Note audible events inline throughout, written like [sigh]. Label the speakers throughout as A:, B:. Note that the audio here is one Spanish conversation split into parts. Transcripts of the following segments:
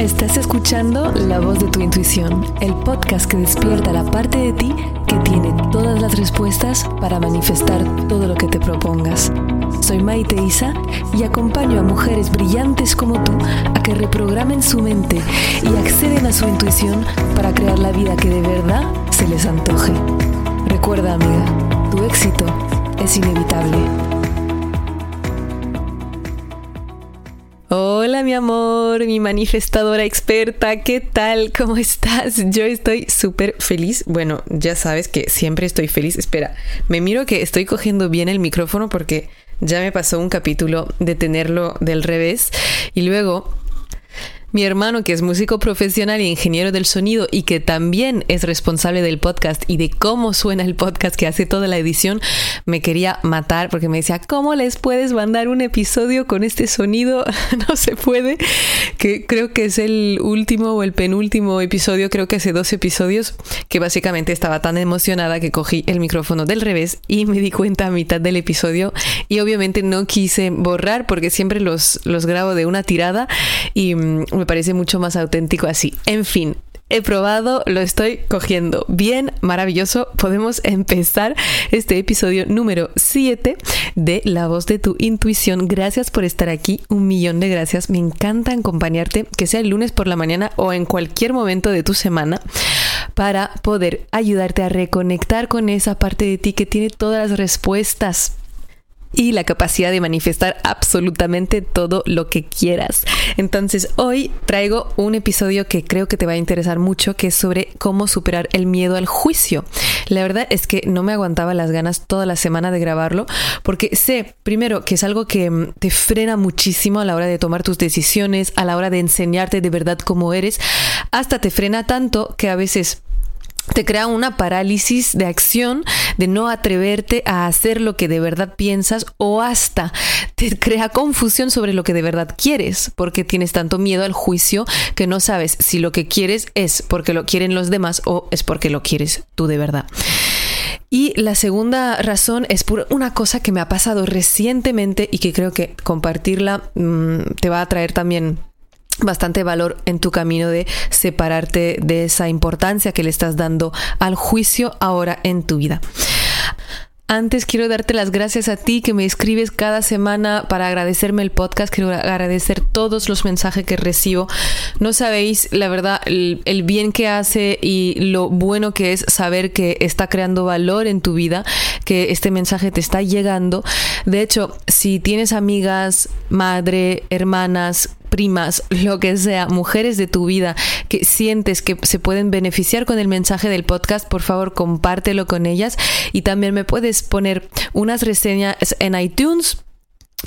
A: Estás escuchando La voz de tu intuición, el podcast que despierta la parte de ti que tiene todas las respuestas para manifestar todo lo que te propongas. Soy Maite Isa y acompaño a mujeres brillantes como tú a que reprogramen su mente y acceden a su intuición para crear la vida que de verdad se les antoje. Recuerda amiga, tu éxito es inevitable. Mi amor, mi manifestadora experta, ¿qué tal? ¿Cómo estás? Yo estoy súper feliz. Bueno, ya sabes que siempre estoy feliz. Espera, me miro que estoy cogiendo bien el micrófono porque ya me pasó un capítulo de tenerlo del revés y luego mi hermano, que es músico profesional y ingeniero del sonido y que también es responsable del podcast y de cómo suena el podcast, que hace toda la edición, me quería matar porque me decía, ¿cómo les puedes mandar un episodio con este sonido? [laughs] no se puede. Que creo que es el último o el penúltimo episodio, creo que hace dos episodios, que básicamente estaba tan emocionada que cogí el micrófono del revés y me di cuenta a mitad del episodio y obviamente no quise borrar porque siempre los, los grabo de una tirada y mm, me parece mucho más auténtico así. En fin, he probado, lo estoy cogiendo bien, maravilloso. Podemos empezar este episodio número 7 de La voz de tu intuición. Gracias por estar aquí, un millón de gracias. Me encanta acompañarte, que sea el lunes por la mañana o en cualquier momento de tu semana, para poder ayudarte a reconectar con esa parte de ti que tiene todas las respuestas y la capacidad de manifestar absolutamente todo lo que quieras. Entonces hoy traigo un episodio que creo que te va a interesar mucho, que es sobre cómo superar el miedo al juicio. La verdad es que no me aguantaba las ganas toda la semana de grabarlo, porque sé, primero, que es algo que mm, te frena muchísimo a la hora de tomar tus decisiones, a la hora de enseñarte de verdad cómo eres, hasta te frena tanto que a veces te crea una parálisis de acción de no atreverte a hacer lo que de verdad piensas o hasta te crea confusión sobre lo que de verdad quieres porque tienes tanto miedo al juicio que no sabes si lo que quieres es porque lo quieren los demás o es porque lo quieres tú de verdad. Y la segunda razón es por una cosa que me ha pasado recientemente y que creo que compartirla mm, te va a traer también bastante valor en tu camino de separarte de esa importancia que le estás dando al juicio ahora en tu vida. Antes quiero darte las gracias a ti que me escribes cada semana para agradecerme el podcast. Quiero agradecer todos los mensajes que recibo. No sabéis, la verdad, el, el, bien que hace y lo bueno que es saber que está creando valor en tu vida, que este mensaje te está llegando. De hecho, si tienes amigas, madre, hermanas, primas, lo que sea, mujeres de tu vida que sientes que se pueden beneficiar con el mensaje del podcast, por favor compártelo con ellas y también me puedes poner unas reseñas en iTunes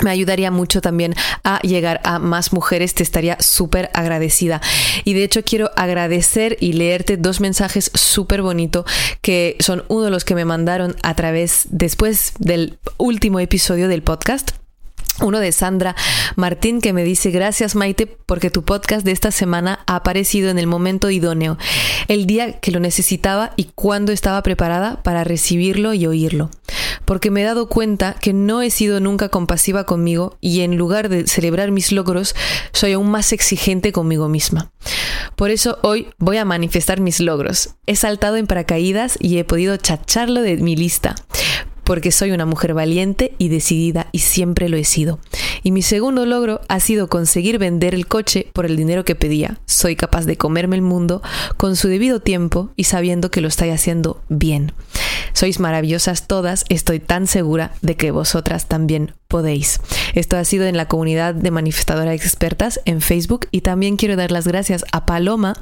A: me ayudaría mucho también a llegar a más mujeres, te estaría súper agradecida. Y de hecho quiero agradecer y leerte dos mensajes súper bonitos que son uno de los que me mandaron a través después del último episodio del podcast. Uno de Sandra Martín que me dice gracias Maite porque tu podcast de esta semana ha aparecido en el momento idóneo, el día que lo necesitaba y cuando estaba preparada para recibirlo y oírlo. Porque me he dado cuenta que no he sido nunca compasiva conmigo y en lugar de celebrar mis logros, soy aún más exigente conmigo misma. Por eso hoy voy a manifestar mis logros. He saltado en paracaídas y he podido chacharlo de mi lista porque soy una mujer valiente y decidida y siempre lo he sido. Y mi segundo logro ha sido conseguir vender el coche por el dinero que pedía. Soy capaz de comerme el mundo con su debido tiempo y sabiendo que lo estoy haciendo bien. Sois maravillosas todas, estoy tan segura de que vosotras también podéis. Esto ha sido en la comunidad de manifestadoras expertas en Facebook y también quiero dar las gracias a Paloma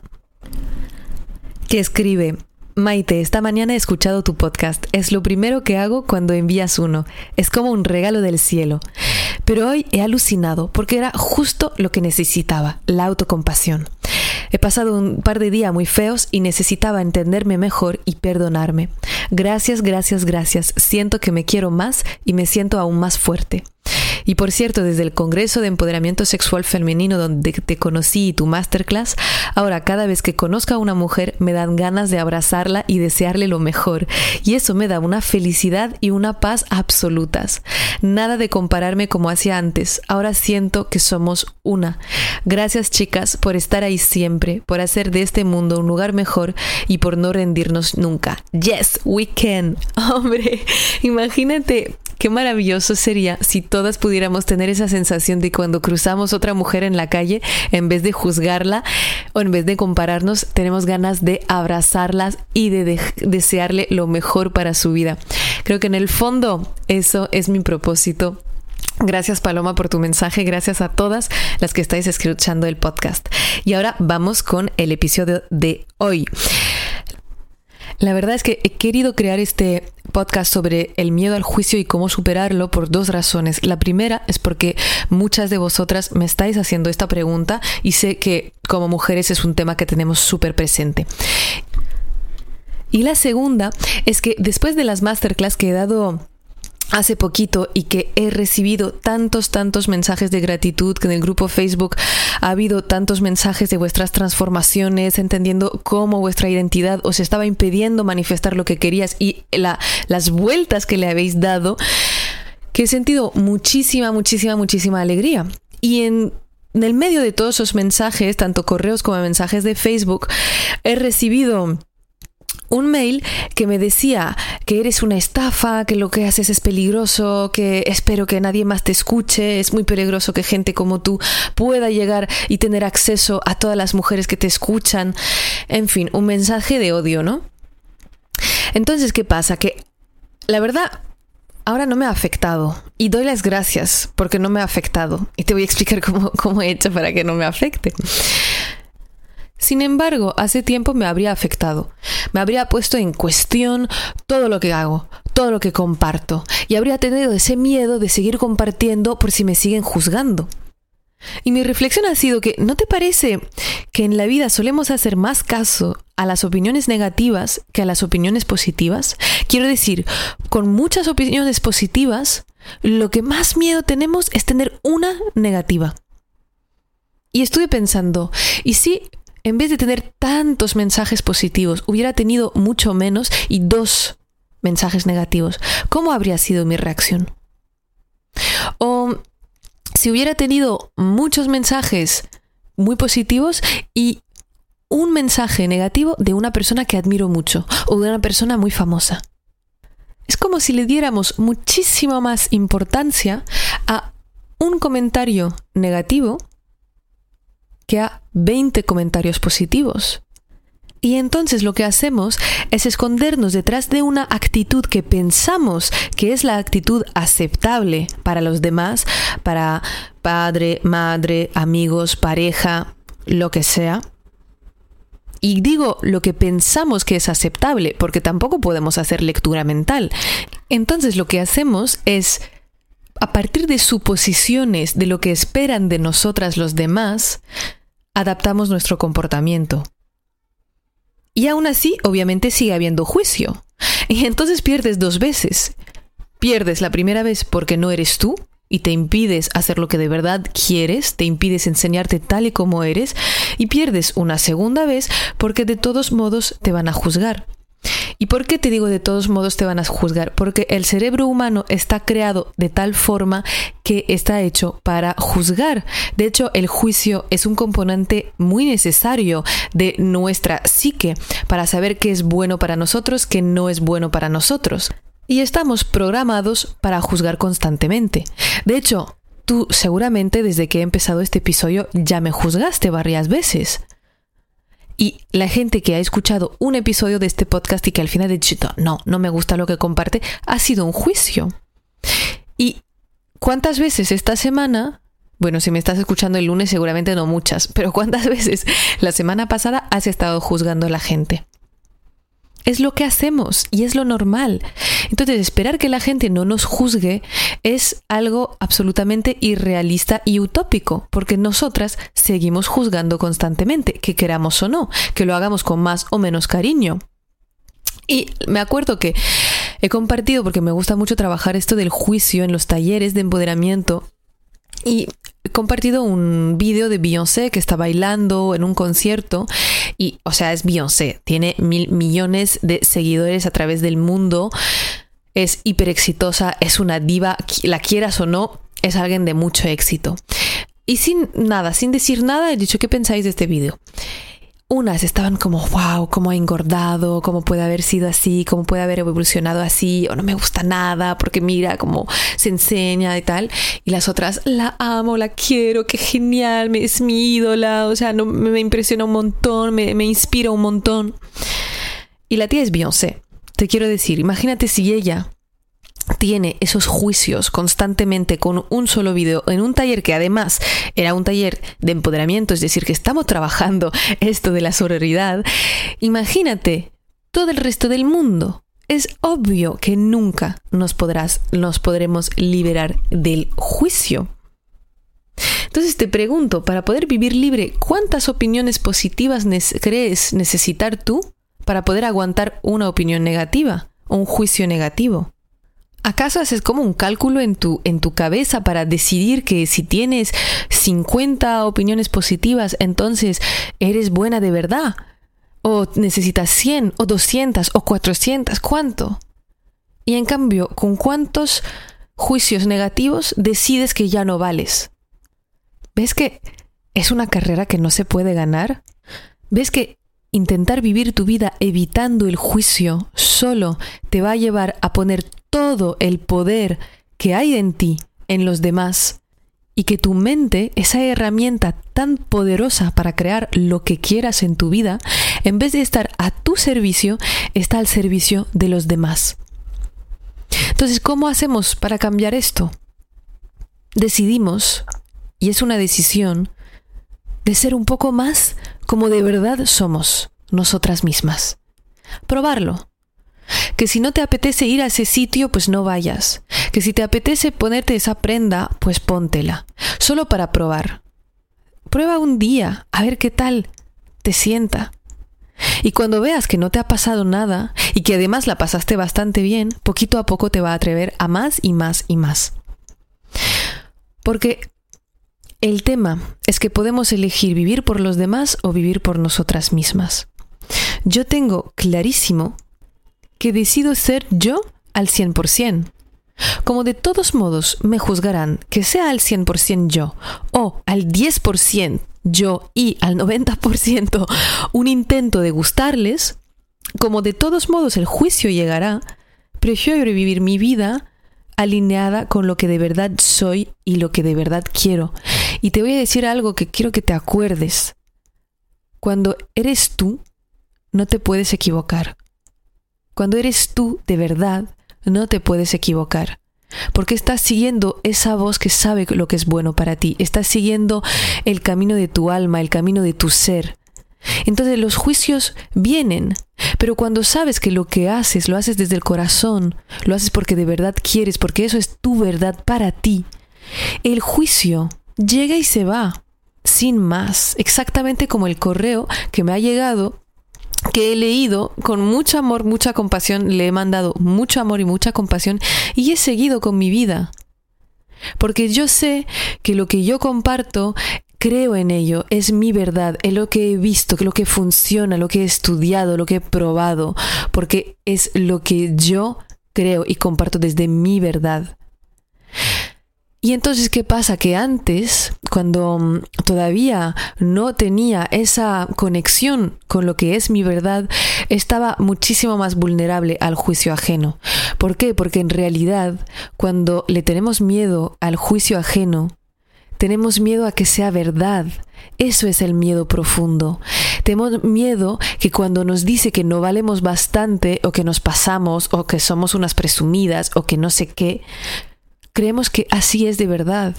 A: que escribe Maite, esta mañana he escuchado tu podcast. Es lo primero que hago cuando envías uno. Es como un regalo del cielo. Pero hoy he alucinado porque era justo lo que necesitaba, la autocompasión. He pasado un par de días muy feos y necesitaba entenderme mejor y perdonarme. Gracias, gracias, gracias. Siento que me quiero más y me siento aún más fuerte. Y por cierto, desde el Congreso de Empoderamiento Sexual Femenino donde te conocí y tu masterclass, ahora cada vez que conozco a una mujer me dan ganas de abrazarla y desearle lo mejor. Y eso me da una felicidad y una paz absolutas. Nada de compararme como hacía antes. Ahora siento que somos una. Gracias chicas por estar ahí siempre, por hacer de este mundo un lugar mejor y por no rendirnos nunca. Yes, we can. [laughs] Hombre, imagínate Qué maravilloso sería si todas pudiéramos tener esa sensación de cuando cruzamos otra mujer en la calle, en vez de juzgarla o en vez de compararnos, tenemos ganas de abrazarlas y de, desearle lo mejor para su vida. Creo que en el fondo eso es mi propósito Gracias Paloma por tu mensaje, gracias a todas las que estáis escuchando el podcast. Y ahora vamos con el episodio de hoy. La verdad es que he querido crear este podcast sobre el miedo al juicio y cómo superarlo por dos razones. La primera es porque muchas de vosotras me estáis haciendo esta pregunta y sé que como mujeres es un tema que tenemos súper presente. Y la segunda es que después de las masterclass que he dado hace poquito y que he recibido tantos, tantos mensajes de gratitud, que en el grupo Facebook ha habido tantos mensajes de vuestras transformaciones, entendiendo cómo vuestra identidad os estaba impidiendo manifestar lo que querías y la, las vueltas que le habéis dado, que he sentido muchísima, muchísima, muchísima alegría. Y en el medio de todos esos mensajes, tanto correos como mensajes de Facebook, he recibido un mail que me decía que eres una estafa, que lo que haces es peligroso, que espero que nadie más te escuche, es muy peligroso que gente como tú pueda llegar y tener acceso a todas las mujeres que te escuchan. En fin, un mensaje de odio, ¿no? Entonces, ¿qué pasa? Que la verdad, ahora no me ha afectado. Y doy las gracias porque no me ha afectado. Y te voy a explicar [laughs] cómo, cómo he hecho para que no me afecte. Sin embargo, hace tiempo me habría afectado. Me habría puesto en cuestión todo lo que hago, todo lo que comparto, y habría tenido ese miedo de seguir compartiendo por si me siguen juzgando. Y mi reflexión ha sido que, ¿no te parece que en la vida solemos hacer más caso a las opiniones negativas que a las opiniones positivas? Quiero decir, con muchas opiniones positivas, lo que más miedo tenemos es tener una negativa. Y estuve pensando, ¿y si en vez de tener tantos mensajes positivos, hubiera tenido mucho menos y dos mensajes negativos, ¿cómo habría sido mi reacción? O si hubiera tenido muchos mensajes muy positivos y un mensaje negativo de una persona que admiro mucho o de una persona muy famosa. Es como si le diéramos muchísima más importancia a un comentario negativo que a 20 comentarios positivos. Y entonces lo que hacemos es escondernos detrás de una actitud que pensamos que es la actitud aceptable para los demás, para padre, madre, amigos, pareja, lo que sea. Y digo lo que pensamos que es aceptable, porque tampoco podemos hacer lectura mental. Entonces lo que hacemos es, a partir de suposiciones de lo que esperan de nosotras los demás, adaptamos nuestro comportamiento. Y aún así, obviamente sigue habiendo juicio. Y entonces pierdes dos veces. Pierdes la primera vez porque no eres tú y te impides hacer lo que de verdad quieres, te impides enseñarte tal y como eres, y pierdes una segunda vez porque de todos modos te van a juzgar. ¿Y por qué te digo de todos modos te van a juzgar? Porque el cerebro humano está creado de tal forma que está hecho para juzgar. De hecho, el juicio es un componente muy necesario de nuestra psique para saber qué es bueno para nosotros, qué no es bueno para nosotros. Y estamos programados para juzgar constantemente. De hecho, tú seguramente desde que he empezado este episodio ya me juzgaste varias veces. Y la gente que ha escuchado un episodio de este podcast y que al final ha dicho, no, no me gusta lo que comparte, ha sido un juicio. ¿Y cuántas veces esta semana, bueno, si me estás escuchando el lunes seguramente no muchas, pero cuántas [laughs] veces la semana pasada has estado juzgando a la gente? Es lo que hacemos y es lo normal. Entonces, esperar que la gente no nos juzgue es algo absolutamente irrealista y utópico, porque nosotras seguimos juzgando constantemente, que queramos o no, que lo hagamos con más o menos cariño. Y me acuerdo que he compartido, porque me gusta mucho trabajar esto del juicio en los talleres de empoderamiento, Y he compartido un vídeo de Beyoncé que está bailando en un concierto y, o sea, es Beyoncé, tiene mil millones de seguidores a través del mundo, es hiper exitosa, es una diva, la quieras o no, es alguien de mucho éxito. Y sin nada, sin decir nada, he dicho, ¿qué pensáis de este vídeo? Unas estaban como, wow, cómo ha engordado, cómo puede haber sido así, cómo puede haber evolucionado así, o no me gusta nada, porque mira cómo se enseña y tal. Y las otras, la amo, la quiero, qué genial, me, es mi ídola, o sea, no, me, impresiona un montón, me, me inspira un montón. Y la tía es Beyoncé. Te quiero decir, imagínate si ella tiene esos juicios constantemente con un solo video en un taller que además era un taller de empoderamiento, es decir, que estamos trabajando [laughs] esto de la sororidad, imagínate todo el resto del mundo. Es obvio que nunca nos podrás, nos podremos liberar del juicio. Entonces te pregunto, para poder vivir libre, ¿cuántas opiniones positivas crees necesitar tú para poder aguantar una opinión negativa un juicio negativo? ¿Acaso haces como un cálculo en tu, en tu cabeza para decidir que si tienes 50 opiniones positivas, entonces eres buena de verdad? ¿O necesitas 100 o 200 o 400? ¿Cuánto? Y en cambio, ¿con cuántos juicios negativos decides que ya no vales? ¿Ves que es una carrera que no se puede ganar? ¿Ves que intentar vivir tu vida evitando el juicio solo te va a llevar a poner todo el poder que hay en ti en los demás y que tu mente, esa herramienta tan poderosa para crear lo que quieras en tu vida, en vez de estar a tu servicio, está al servicio de los demás. Entonces, ¿cómo hacemos para cambiar esto? Decidimos, y es una decisión, de ser un poco más como de verdad somos nosotras mismas. Probarlo que si no te apetece ir a ese sitio, pues no vayas. Que si te apetece ponerte esa prenda, pues póntela. Solo para probar. Prueba un día, a ver qué tal te sienta. Y cuando veas que no te ha pasado nada y que además la pasaste bastante bien, poquito a poco te va a atrever a más y más y más. Porque el tema es que podemos elegir vivir por los demás o vivir por nosotras mismas. Yo tengo clarísimo que decido ser yo al 100%. Como de todos modos me juzgarán que sea al 100% yo o al 10% yo y al 90% un intento de gustarles, como de todos modos el juicio llegará, prefiero vivir mi vida alineada con lo que de verdad soy y lo que de verdad quiero. Y te voy a decir algo que quiero que te acuerdes. Cuando eres tú, no te puedes equivocar. Cuando eres tú de verdad, no te puedes equivocar. Porque estás siguiendo esa voz que sabe lo que es bueno para ti. Estás siguiendo el camino de tu alma, el camino de tu ser. Entonces los juicios vienen, pero cuando sabes que lo que haces lo haces desde el corazón, lo haces porque de verdad quieres, porque eso es tu verdad para ti, el juicio llega y se va, sin más, exactamente como el correo que me ha llegado que he leído con mucho amor, mucha compasión, le he mandado mucho amor y mucha compasión y he seguido con mi vida. Porque yo sé que lo que yo comparto, creo en ello, es mi verdad, es lo que he visto, lo que funciona, lo que he estudiado, lo que he probado, porque es lo que yo creo y comparto desde mi verdad. Y entonces, ¿qué pasa? Que antes, cuando mm, todavía no tenía esa conexión con lo que es mi verdad, estaba muchísimo más vulnerable al juicio ajeno. ¿Por qué? Porque en realidad, cuando le tenemos miedo al juicio ajeno, tenemos miedo a que sea verdad. Eso es el miedo profundo. Tenemos miedo que cuando nos dice que no valemos bastante o que nos pasamos o que somos unas presumidas o que no sé qué, creemos que así es de verdad.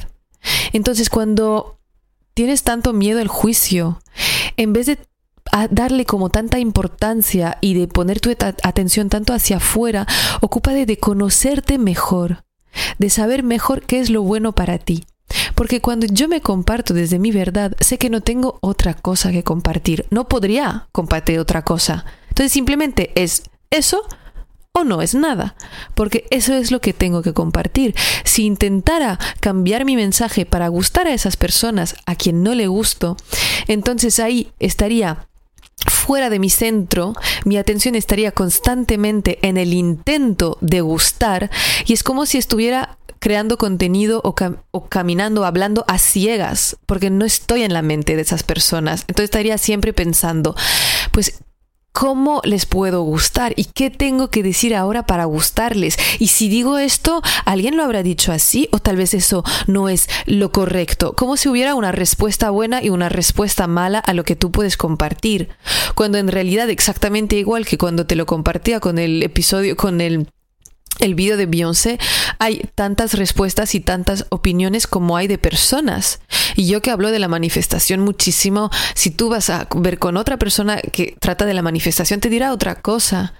A: Entonces cuando tienes tanto miedo al juicio, en vez de darle como tanta importancia y de poner tu atención tanto hacia afuera, ocúpate de conocerte mejor, de saber mejor qué es lo bueno para ti. Porque cuando yo me comparto desde mi verdad, sé que no tengo otra cosa que compartir. No podría compartir otra cosa. Entonces simplemente es eso o no es nada, porque eso es lo que tengo que compartir. Si intentara cambiar mi mensaje para gustar a esas personas a quien no le gusto, entonces ahí estaría fuera de mi centro, mi atención estaría constantemente en el intento de gustar y es como si estuviera creando contenido o, o, caminando, hablando a ciegas, porque no estoy en la mente de esas personas. Entonces estaría siempre pensando, pues ¿Cómo les puedo gustar? ¿Y qué tengo que decir ahora para gustarles? Y si digo esto, ¿alguien lo habrá dicho así? ¿O tal vez eso no es lo correcto? Como si hubiera una respuesta buena y una respuesta mala a lo que tú puedes compartir. Cuando en realidad exactamente igual que cuando te lo compartía con el episodio, con el el vídeo de Beyoncé, hay tantas respuestas y tantas opiniones como hay de personas. Y yo que hablo de la manifestación muchísimo, si tú vas a ver con otra persona que trata de la manifestación, te dirá otra cosa.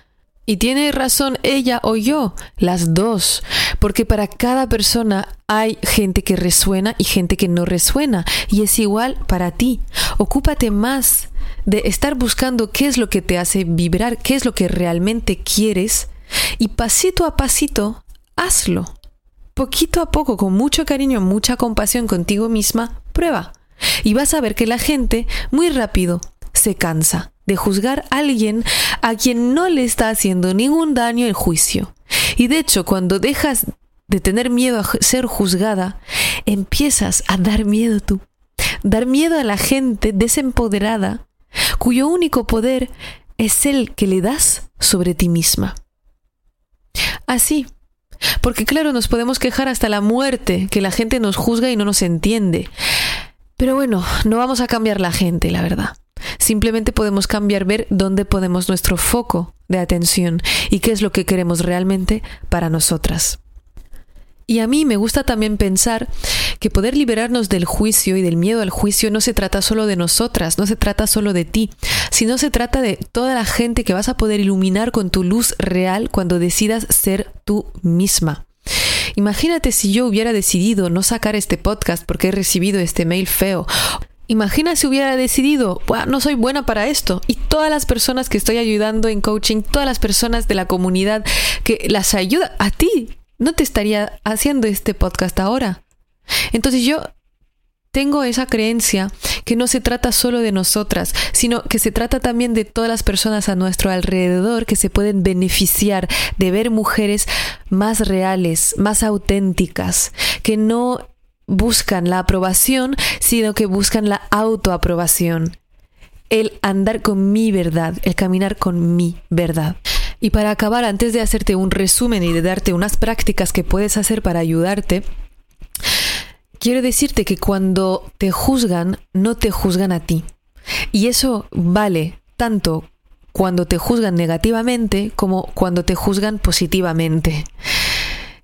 A: Y tiene razón ella o yo, las dos, porque para cada persona hay gente que resuena y gente que no resuena, y es igual para ti. Ocúpate más de estar buscando qué es lo que te hace vibrar, qué es lo que realmente quieres y pasito a pasito, hazlo. Poquito a poco, con mucho cariño, mucha compasión contigo misma, prueba. Y vas a ver que la gente muy rápido se cansa de juzgar a alguien a quien no le está haciendo ningún daño el juicio. Y de hecho, cuando dejas de tener miedo a ser juzgada, empiezas a dar miedo tú. Dar miedo a la gente desempoderada, cuyo único poder es el que le das sobre ti misma. Así. Porque claro, nos podemos quejar hasta la muerte, que la gente nos juzga y no nos entiende. Pero bueno, no vamos a cambiar la gente, la verdad. Simplemente podemos cambiar, ver dónde ponemos nuestro foco de atención y qué es lo que queremos realmente para nosotras. Y a mí me gusta también pensar que poder liberarnos del juicio y del miedo al juicio no se trata solo de nosotras, no se trata solo de ti, sino se trata de toda la gente que vas a poder iluminar con tu luz real cuando decidas ser tú misma. Imagínate si yo hubiera decidido no sacar este podcast porque he recibido este mail feo. Imagina si hubiera decidido, no soy buena para esto. Y todas las personas que estoy ayudando en coaching, todas las personas de la comunidad que las ayuda a ti, no te estaría haciendo este podcast ahora. Entonces yo tengo esa creencia que no se trata solo de nosotras, sino que se trata también de todas las personas a nuestro alrededor que se pueden beneficiar de ver mujeres más reales, más auténticas, que no buscan la aprobación, sino que buscan la autoaprobación. El andar con mi verdad, el caminar con mi verdad. Y para acabar, antes de hacerte un resumen y de darte unas prácticas que puedes hacer para ayudarte, quiero decirte que cuando te juzgan, no te juzgan a ti. Y eso vale tanto cuando te juzgan negativamente como cuando te juzgan positivamente.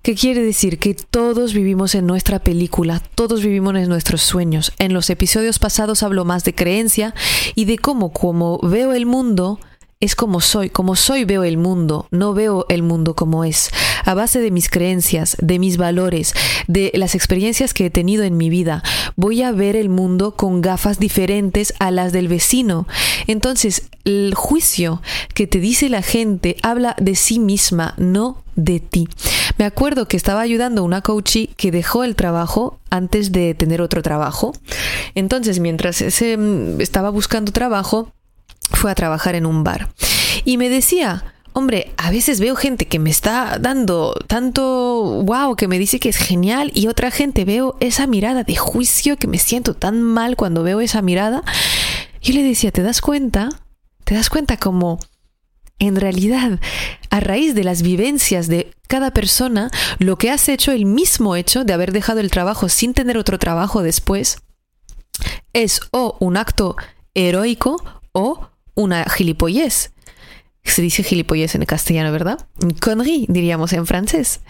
A: ¿Qué quiere decir? Que todos vivimos en nuestra película, todos vivimos en nuestros sueños. En los episodios pasados hablo más de creencia y de cómo, como veo el mundo, es como soy, como soy veo el mundo, no veo el mundo como es, a base de mis creencias, de mis valores, de las experiencias que he tenido en mi vida. Voy a ver el mundo con gafas diferentes a las del vecino. Entonces, el juicio que te dice la gente habla de sí misma, no de ti. Me acuerdo que estaba ayudando a una coachee que dejó el trabajo antes de tener otro trabajo. Entonces, mientras se mm, estaba buscando trabajo, fue a trabajar en un bar. Y me decía, hombre, a veces veo gente que me está dando tanto wow, que me dice que es genial, y otra gente veo esa mirada de juicio que me siento tan mal cuando veo esa mirada. Yo le decía, ¿te das cuenta? ¿Te das cuenta como en realidad, a raíz de las vivencias de cada persona, lo que has hecho, el mismo hecho de haber dejado el trabajo sin tener otro trabajo después, es o un acto heroico o una gilipollez. Se dice gilipollez en castellano, ¿verdad? Connerie, diríamos en francés.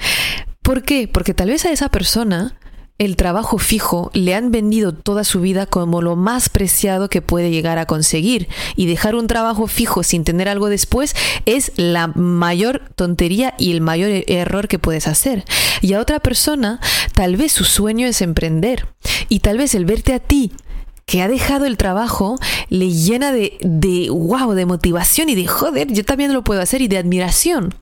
A: ¿Por qué? Porque tal vez a esa persona el trabajo fijo le han vendido toda su vida como lo más preciado que puede llegar a conseguir y dejar un trabajo fijo sin tener algo después es la mayor tontería y el mayor e-, error que puedes hacer. Y a otra persona tal vez su sueño es emprender y tal vez el verte a ti que ha dejado el trabajo le llena de, de wow, de motivación y de joder, yo también lo puedo hacer y de admiración.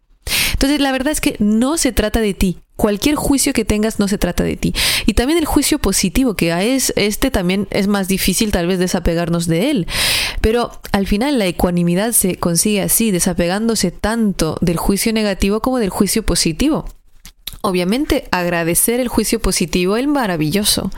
A: Entonces la verdad es que no se trata de ti. Cualquier juicio que tengas no se trata de ti. Y también el juicio positivo, que es este también es más difícil tal vez desapegarnos de él. Pero al final la ecuanimidad se consigue así, desapegándose tanto del juicio negativo como del juicio positivo. Obviamente agradecer el juicio positivo es maravilloso.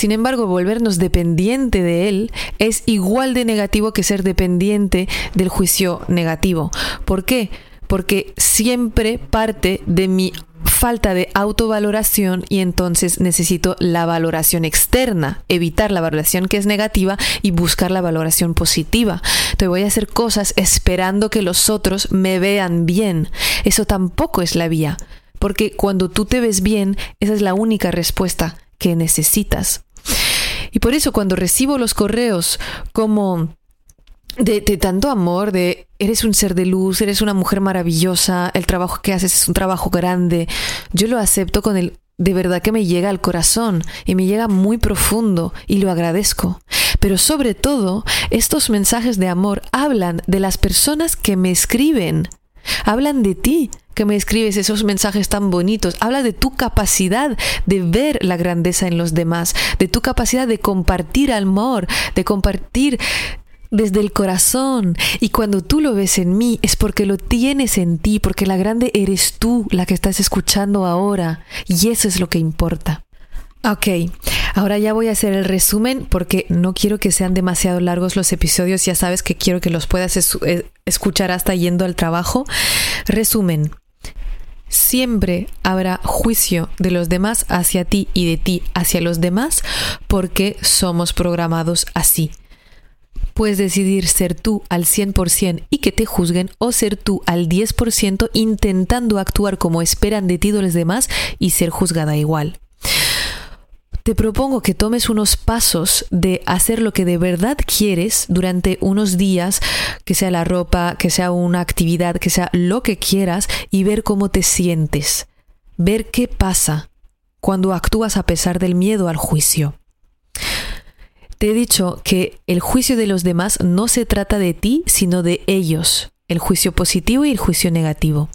A: Sin embargo, volvernos dependiente de él es igual de negativo que ser dependiente del juicio negativo. ¿Por qué? Porque siempre parte de mi falta de autovaloración y entonces necesito la valoración externa, evitar la valoración que es negativa y buscar la valoración positiva. Te voy a hacer cosas esperando que los otros me vean bien. Eso tampoco es la vía, porque cuando tú te ves bien, esa es la única respuesta que necesitas. Y por eso cuando recibo los correos como de, tanto amor, de eres un ser de luz, eres una mujer maravillosa, el trabajo que haces es un trabajo grande, yo lo acepto con el de verdad que me llega al corazón y me llega muy profundo y lo agradezco. Pero sobre todo, estos mensajes de amor hablan de las personas que me escriben, hablan de ti, que me escribes esos mensajes tan bonitos. Habla de tu capacidad de ver la grandeza en los demás, de tu capacidad de compartir amor, de compartir desde el corazón. Y cuando tú lo ves en mí es porque lo tienes en ti, porque la grande eres tú la que estás escuchando ahora. Y eso es lo que importa. Ok, ahora ya voy a hacer el resumen porque no quiero que sean demasiado largos los episodios, ya sabes que quiero que los puedas eh, escuchar hasta yendo al trabajo. Resumen, Siempre habrá juicio de los demás hacia ti y de ti hacia los demás porque somos programados así. Puedes decidir ser tú al 100% y que te juzguen o ser tú al 10% intentando actuar como esperan de ti los demás y ser juzgada igual te propongo que tomes unos pasos de hacer lo que de verdad quieres durante unos días, que sea la ropa, que sea una actividad, que sea lo que quieras, y ver cómo te sientes. Ver qué pasa cuando actúas a pesar del miedo al juicio. Te he dicho que el juicio de los demás no se trata de ti, sino de ellos, el juicio positivo y el juicio negativo.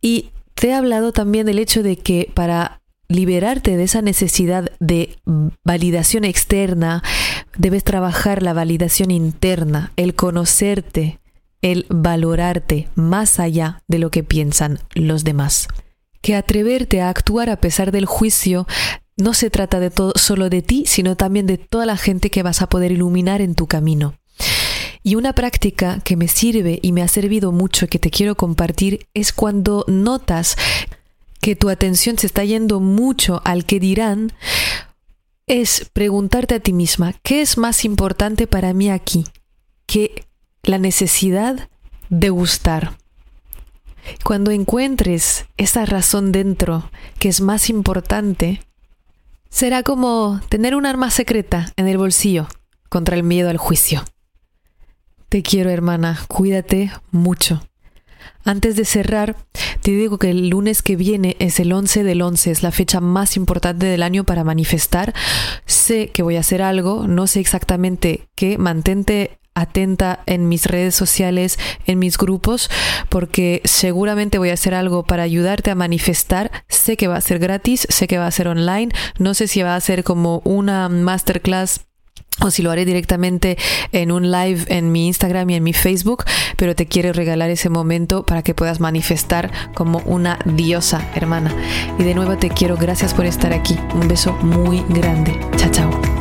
A: Y te he hablado también del hecho de que para liberarte de esa necesidad de validación externa, debes trabajar la validación interna, el conocerte, el valorarte más allá de lo que piensan los demás. Que atreverte a actuar a pesar del juicio no se trata de todo solo de ti, sino también de toda la gente que vas a poder iluminar en tu camino. Y una práctica que me sirve y me ha servido mucho que te quiero compartir es cuando notas que tu atención se está yendo mucho al que dirán, es preguntarte a ti misma, ¿qué es más importante para mí aquí que la necesidad de gustar? Cuando encuentres esa razón dentro que es más importante, será como tener un arma secreta en el bolsillo contra el miedo al juicio. Te quiero hermana, cuídate mucho. Antes de cerrar, te digo que el lunes que viene es el 11 del 11, es la fecha más importante del año para manifestar. Sé que voy a hacer algo, no sé exactamente qué, mantente atenta en mis redes sociales, en mis grupos, porque seguramente voy a hacer algo para ayudarte a manifestar. Sé que va a ser gratis, sé que va a ser online, no sé si va a ser como una masterclass o si lo haré directamente en un live en mi Instagram y en mi Facebook, pero te quiero regalar ese momento para que puedas manifestar como una diosa, hermana. Y de nuevo te quiero, gracias por estar aquí. Un beso muy grande. Chao, chao.